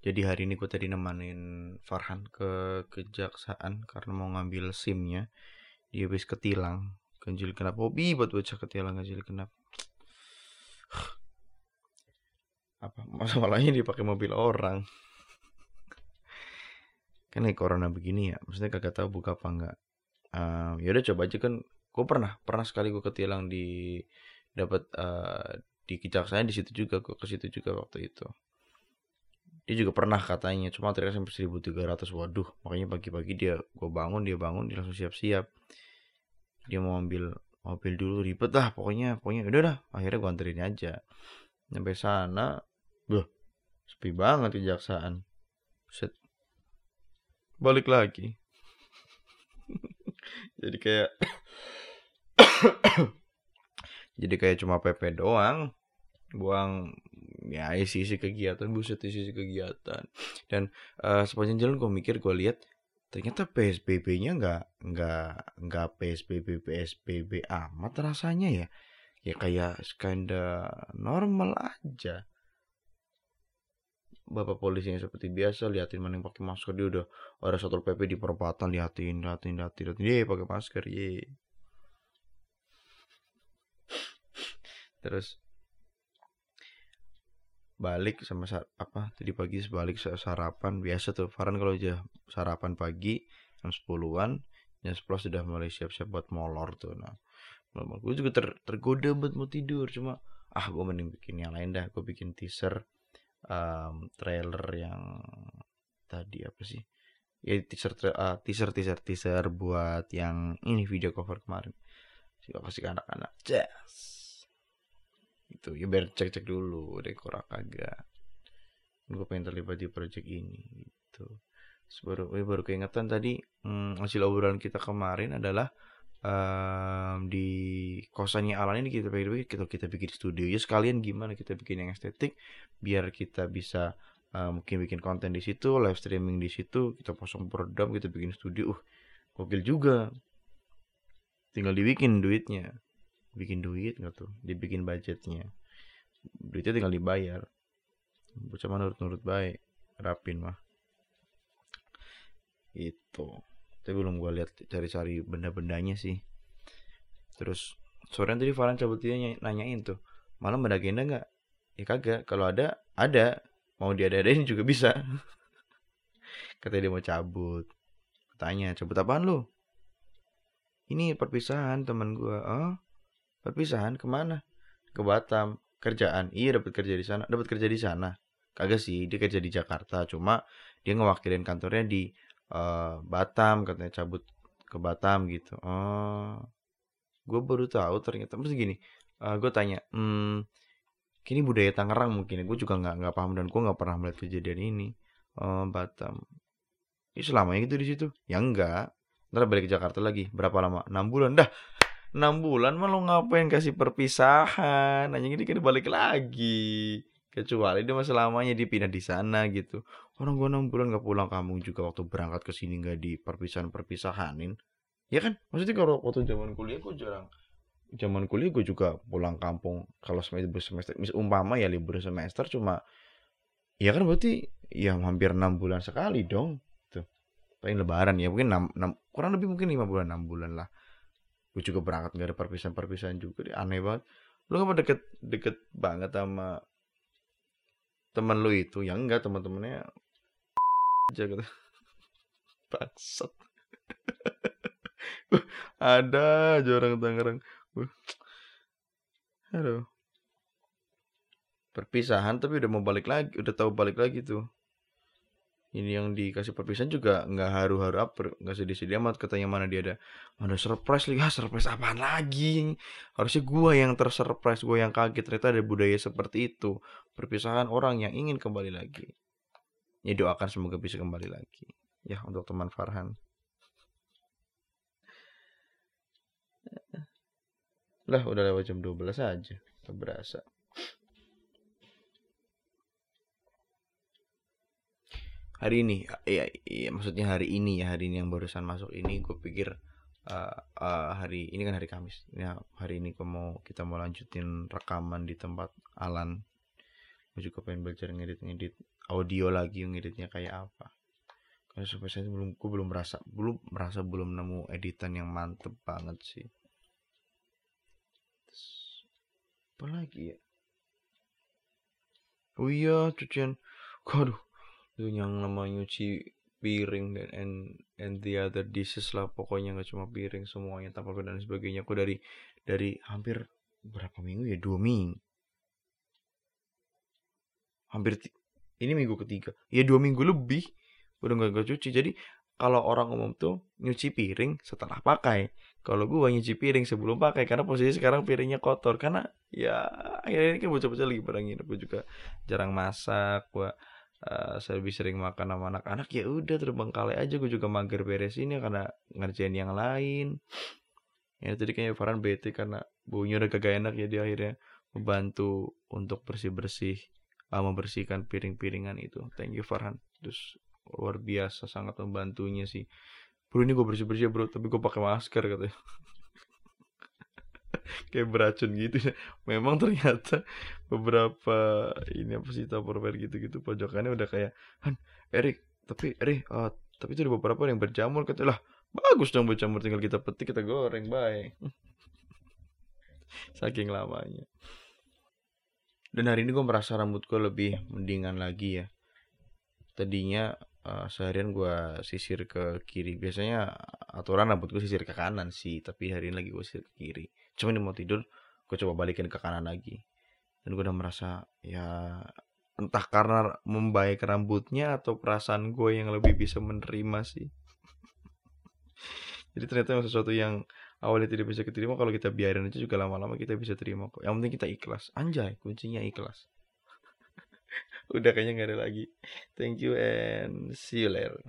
Jadi hari ini gue tadi nemenin Farhan ke kejaksaan karena mau ngambil SIM-nya. Dia habis ketilang, ganjil genap. Hobi buat bocah ketilang ganjil genap. Apa masalahnya dia pakai mobil orang? kan nih corona begini ya, maksudnya kagak tahu buka apa enggak. Um, ya udah coba aja kan. Gue pernah pernah sekali gue ketilang di dapat uh, di kejaksaan di situ juga gue ke situ juga waktu itu dia juga pernah katanya cuma ternyata sampai 1300 waduh makanya pagi-pagi dia gue bangun dia bangun dia langsung siap-siap. Dia mau ambil mobil dulu ribet lah pokoknya pokoknya. Udah dah akhirnya gue anterin aja. Sampai sana Duh, sepi banget kejaksaan. Set. Balik lagi. Jadi kayak jadi kayak cuma PP doang. Buang ya isi isi kegiatan buset isi isi kegiatan. Dan uh, sepanjang jalan gue mikir gue lihat ternyata PSBB-nya nggak nggak nggak PSBB PSBB amat rasanya ya. Ya kayak kinda normal aja. Bapak polisi yang seperti biasa liatin mana yang pakai masker dia udah ada satu pp di perempatan liatin liatin liatin liatin. Ye pakai masker ye. Terus balik sama apa tadi pagi sebalik sarapan. Biasa tuh Farhan kalau aja sarapan pagi jam sepuluhan jam sepuluh sudah mulai siap-siap buat molor tuh. Nah gue juga ter, tergoda buat mau tidur. Cuma ah gue mending bikin yang lain dah. Gue bikin teaser um, trailer yang tadi apa sih? Ya teaser uh, teaser teaser teaser buat yang ini video cover kemarin. Sih kasih ke anak-anak? Jazz itu ya biar cek cek dulu dekor kagak gue pengen terlibat di project ini gitu. Baru eh, baru keingetan tadi hmm, hasil obrolan kita kemarin adalah um, di kosannya Alan ini kita bikin kita kita bikin studio ya sekalian gimana kita bikin yang estetik biar kita bisa uh, mungkin bikin konten di situ live streaming di situ kita pasang peredam kita bikin studio. Uh gokil juga. Tinggal dibikin duitnya bikin duit nggak tuh? Dibikin budgetnya. Duitnya tinggal dibayar. Bocah mana nurut-nurut baik rapin mah. Itu. Tapi belum gue lihat cari-cari benda-bendanya sih. Terus sore tadi Farhan cabut dia nanyain tuh malam ada agenda nggak? Ya kagak kalau ada ada. Mau diada-adain juga bisa. Katanya dia mau cabut. Tanya cabut apaan lu? Ini perpisahan teman gue oh perpisahan ke mana? Ke Batam. Kerjaan. Iya dapat kerja di sana. Dapat kerja di sana. Kagak sih dia kerja di Jakarta. Cuma dia ngewakilin kantornya di uh, Batam. Katanya cabut ke Batam gitu. Oh gue baru tahu ternyata. Terus gini uh, eh, gue tanya hmm, kini budaya Tangerang mungkin gue juga nggak nggak paham dan gue nggak pernah melihat kejadian ini. Uh, Batam. Ini selamanya gitu di situ? Ya enggak. Ntar balik ke Jakarta lagi. Berapa lama? Enam bulan. Dah enam bulan mah lo ngapain kasih perpisahan? Nanya gini kan balik lagi. Kecuali dia masih lamanya dipindah di sana gitu. Orang gua enam bulan nggak pulang kamu juga waktu berangkat ke sini nggak di perpisahan perpisahanin ya kan? Maksudnya kalau waktu zaman kuliah gua jarang. Zaman kuliah gue juga pulang kampung kalau semester semester mis umpama ya libur semester cuma ya kan berarti ya hampir enam bulan sekali dong tuh paling lebaran ya mungkin enam kurang lebih mungkin lima bulan enam bulan lah gue juga berangkat gak ada perpisahan perpisahan juga aneh banget. Lu gak deket deket banget sama teman lu itu? Yang enggak teman-temannya aja gitu. Bangsat. Ada aja orang Tangerang. Aduh. Perpisahan tapi udah mau balik lagi udah tahu balik lagi tuh ini yang dikasih perpisahan juga nggak haru-haru apa nggak sedih-sedih amat katanya mana dia ada mana surprise lagi ah surprise apaan lagi? Harusnya gua yang tersurprise gua yang kaget ternyata ada budaya seperti itu. Perpisahan orang yang ingin kembali lagi. Ya doakan semoga bisa kembali lagi. Ya untuk teman Farhan. Lah udah lewat jam 12 aja tak berasa hari ini ya, ya maksudnya hari ini ya hari ini yang barusan masuk ini gue pikir uh, uh, hari ini kan hari Kamis. Ya hari ini gue mau kita mau lanjutin rekaman di tempat Alan. Gue juga pengen belajar ngedit-ngedit audio lagi ngeditnya kayak apa. Karena sampai saya belum gue belum merasa belum merasa belum nemu editan yang mantep banget sih. Terus, apa lagi ya? Oh iya cucian. Waduh itu yang namanya nyuci piring dan and, and the other dishes lah pokoknya nggak cuma piring semuanya tanpa dan sebagainya. Aku dari dari hampir berapa minggu ya? Dua minggu hampir ini minggu ketiga. Ya dua minggu lebih udah nggak gue cuci. Jadi kalau orang umum tuh nyuci piring setelah pakai. Kalau gue nyuci piring sebelum pakai karena posisi sekarang piringnya kotor. Karena ya akhirnya ini kan bocah-bocah lagi pada nginep juga jarang masak gue uh, saya lebih sering makan sama anak-anak ya udah terbengkalai aja. Gue juga mager beres ini karena ngerjain yang lain. Ya tadi kayaknya Farhan bete karena baunya udah kagak enak ya dia akhirnya membantu untuk bersih-bersih uh, membersihkan piring-piringan itu. Thank you Farhan. Terus luar biasa sangat membantunya sih. Bro ini gue bersih bersih bro tapi gue pakai masker katanya kayak beracun gitu. Ya memang ternyata beberapa ini apa sih tupperware gitu-gitu pojokannya udah kayak Han Erik tapi Erik uh, tapi itu ada beberapa yang berjamur katanya. Lah bagus dong berjamur tinggal kita petik kita goreng baik saking lamanya. Dan hari ini gue merasa rambut gue lebih mendingan lagi ya. Tadinya uh, seharian gue sisir ke kiri. Biasanya aturan rambut gue sisir ke kanan sih tapi hari ini lagi gue sisir ke kiri cuma ini mau tidur gue coba balikin ke kanan lagi. Dan gue udah merasa ya entah karena membaik rambutnya atau perasaan gue yang lebih bisa menerima sih. Jadi ternyata sesuatu yang awalnya tidak bisa diterima kalau kita biarin aja juga lama-lama kita bisa terima kok. Yang penting kita ikhlas. Anjay kuncinya ikhlas. Udah kayaknya nggak ada lagi. Thank you and see you later